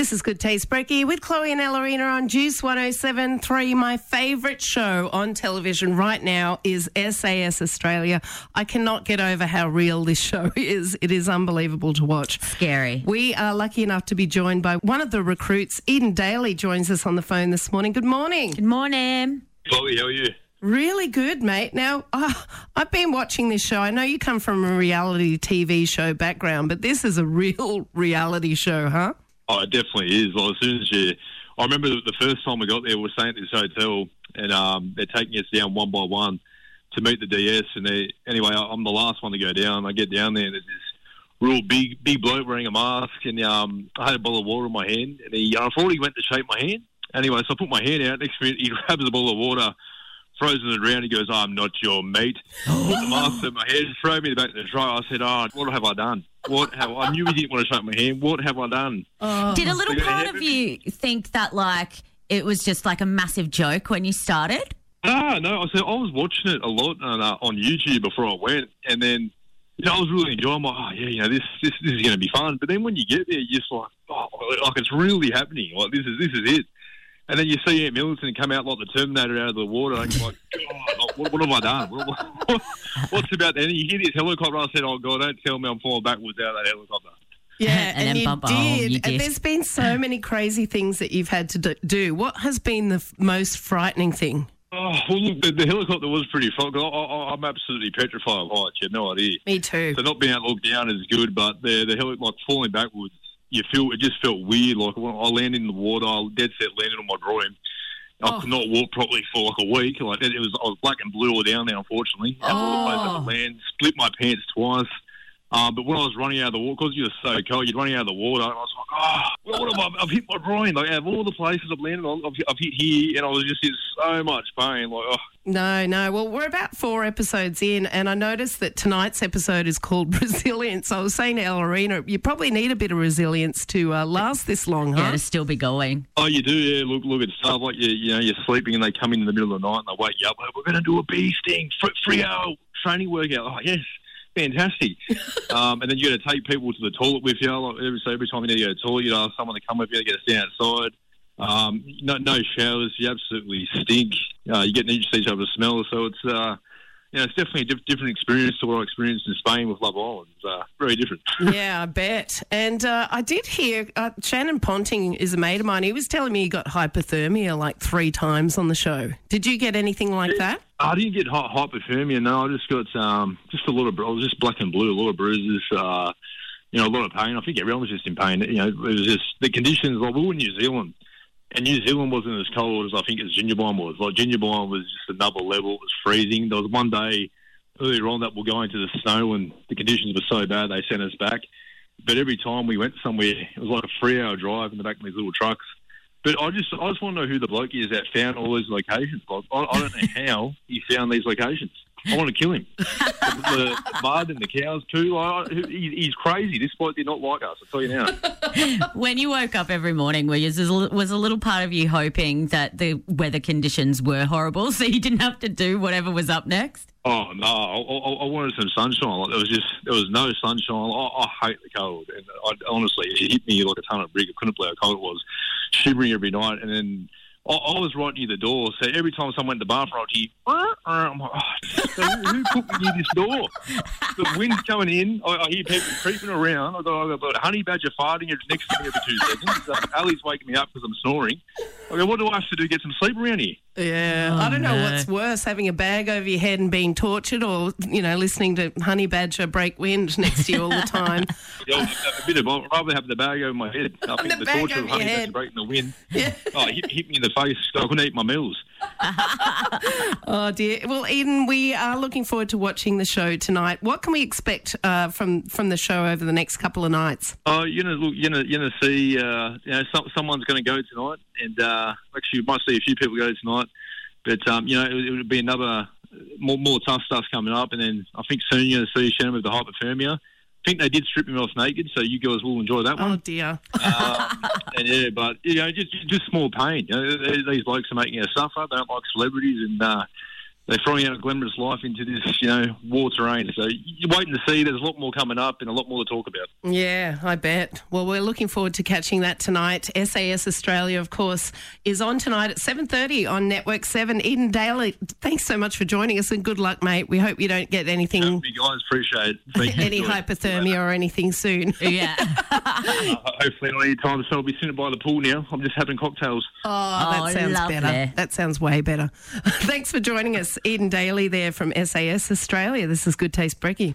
This is Good Taste Brekkie with Chloe and Ellerina on Juice 107.3. My favourite show on television right now is SAS Australia. I cannot get over how real this show is. It is unbelievable to watch. Scary. We are lucky enough to be joined by one of the recruits. Eden Dally joins us on the phone this morning. Good morning. Good morning. Chloe, how are you? Really good, mate. Now, uh, I've been watching this show. I know you come from a reality TV show background, but this is a real reality show, huh? Oh, it definitely is. Well, as soon as you, I remember the, first time we got there, we were staying at this hotel, and um, they're taking us down one by one to meet the DS. And they, anyway, I'm the last one to go down. I get down there, and there's this real big, big bloke wearing a mask, and um, I had a bottle of water in my hand, and he, I thought he went to shake my hand. Anyway, so I put my hand out. Next minute, he grabs a bottle of water. Throws it around. He goes, "I'm not your mate." Put the mask in my head, throw me the back to the try. I said, "Oh, what have I done? What have I knew he didn't want to shake my hand? What have I done?" Did a little part of you think that like it was just like a massive joke when you started? Ah, no. I said I was watching it a lot on, uh, on YouTube before I went, and then you know I was really enjoying. My, oh yeah, you know this this, this is going to be fun. But then when you get there, you're just like, oh, like it's really happening. Like this is this is it. And then you see Ant Middleton come out like the Terminator out of the water, and you're like, God, oh, like, what, what have I done? What, what, what's about that? And you hear this helicopter. I said, Oh God, don't tell me I'm falling backwards out of that helicopter. Yeah, And and, then you, bump- did. oh, you And there's been so many crazy things that you've had to do- do. What has been the f- most frightening thing? Oh, well, look, the, the helicopter was pretty fun. 'cause I, I, I'm absolutely petrified of heights. You have no idea. Me too. So not being able to look down is good, but the the heli- like falling backwards, you feel it just felt weird. Like when I landed in the water, I dead set landed on my groin. I Oh. could not walk properly for like a week. Like it was, I was black and blue all down there. Unfortunately, I Oh. oh. land, split my pants twice. Um, but when I was running out of the water, because you were so cold, you're running out of the water. And I was like, oh, what, what have I? I've hit my groin. Like out of all the places I've landed on, I've, I've hit here, and I was just in so much pain. Like, oh, No, no. Well, we're about four episodes in, and I noticed that tonight's episode is called Resilience. I was saying to Ellerina, you probably need a bit of resilience to uh, last this long, Yeah, to still be going. Oh, you do, yeah. Look, look at stuff like you, you know, you're sleeping and they come in in the middle of the night and they wake you up. Like, We're going to do a bee sting, fr- free hour training workout. Oh, yes, fantastic. um, and then you got to take people to the toilet with you. Like every, so every time you need to go to the toilet, you ask someone to come with you. to get to stand outside. Um, no, no showers. You absolutely stink. Uh, you get used to each other's smell. So it's, uh, you know, it's definitely a diff- different experience to what I experienced in Spain with Love Island. Uh, very different. yeah, I bet. And uh, I did hear uh, Shannon Ponton is a mate of mine. He was telling me he got hypothermia like three times on the show. Did you get anything like that? I didn't get hy- hypothermia. No, I just got um, just a lot of. I was just black and blue, a lot of bruises. Uh, you know, a lot of pain. I think everyone was just in pain. You know, it was just the conditions. Like we were in New Zealand, and New Zealand wasn't as cold as I think as Jindabyne was. Like Jindabyne was just another level. It was freezing. There was one day earlier on that we're going to the snow, and the conditions were so bad they sent us back. But every time we went somewhere, it was like a three-hour drive in the back of these little trucks. But I just, I just want to know who the bloke is that found all these locations. Like, I, I don't know how he found these locations. I want to kill him. the, the mud and the cows too. I- he, he's crazy. This bloke did not like us. I tell you now. When you woke up every morning, were you, was a little part of you hoping that the weather conditions were horrible so you didn't have to do whatever was up next? Oh no! I, I, I wanted some sunshine. Like, there was just there was no sunshine. I, I hate the cold, and I, honestly, it hit me like a ton of brick. I couldn't believe how cold it was, shivering every night. And then I, I was right near the door, so every time someone went to the bathroom, I'd hear. "Uh, uh," I'm like, oh, who, put me near this door? The wind's coming in. I, I hear people creeping around. I got, I've got a honey badger farting next to me every two seconds. Ali's waking me up because I'm snoring. I go, what do I have to do to get some sleep around here? Yeah, Oh, I don't know oh, no. what's worse, having a bag over your head and being tortured, or you know, listening to Honey Badger break wind next to you all the time. Yeah, a bit of I'd rather have the bag over my head. I think The the, bag torture over of honey head. badger breaking the wind. Yeah. Oh, it hit, hit me in the face. I couldn't eat my meals. Oh dear. Well, Eden, we are looking forward to watching the show tonight. What can we expect uh, from from the show over the next couple of nights? Oh, you know, look, you know, you know, see, uh, you know, some, someone's going to go tonight, and uh, actually, you might see a few people go tonight. But um, you know, it, it would be another more more tough stuff coming up, and then I think soon you're going to see Shannon with the hypothermia. I think they did strip him off naked, so you guys will enjoy that Oh one. dear. um, and yeah, but you know, just just small pain. You know, these blokes are making us suffer. They don't like celebrities, and uh, they're throwing out a glamorous life into this, you know, war terrain. So you're waiting to see. There's a lot more coming up and a lot more to talk about. Yeah, I bet. Well, we're looking forward to catching that tonight. SAS Australia, of course, is on tonight at 7.30 on Network 7. Eden Dally, thanks so much for joining us and good luck, mate. We hope you don't get anything, You guys appreciate it. Any hypothermia or anything soon. Yeah. Uh, hopefully not any time soon. I'll be sitting by the pool now. I'm just having cocktails. Oh, that Oh, sounds lovely. better. That sounds way better. Thanks for joining us, Eden Dally there from SAS Australia. This is Good Taste Brekkie.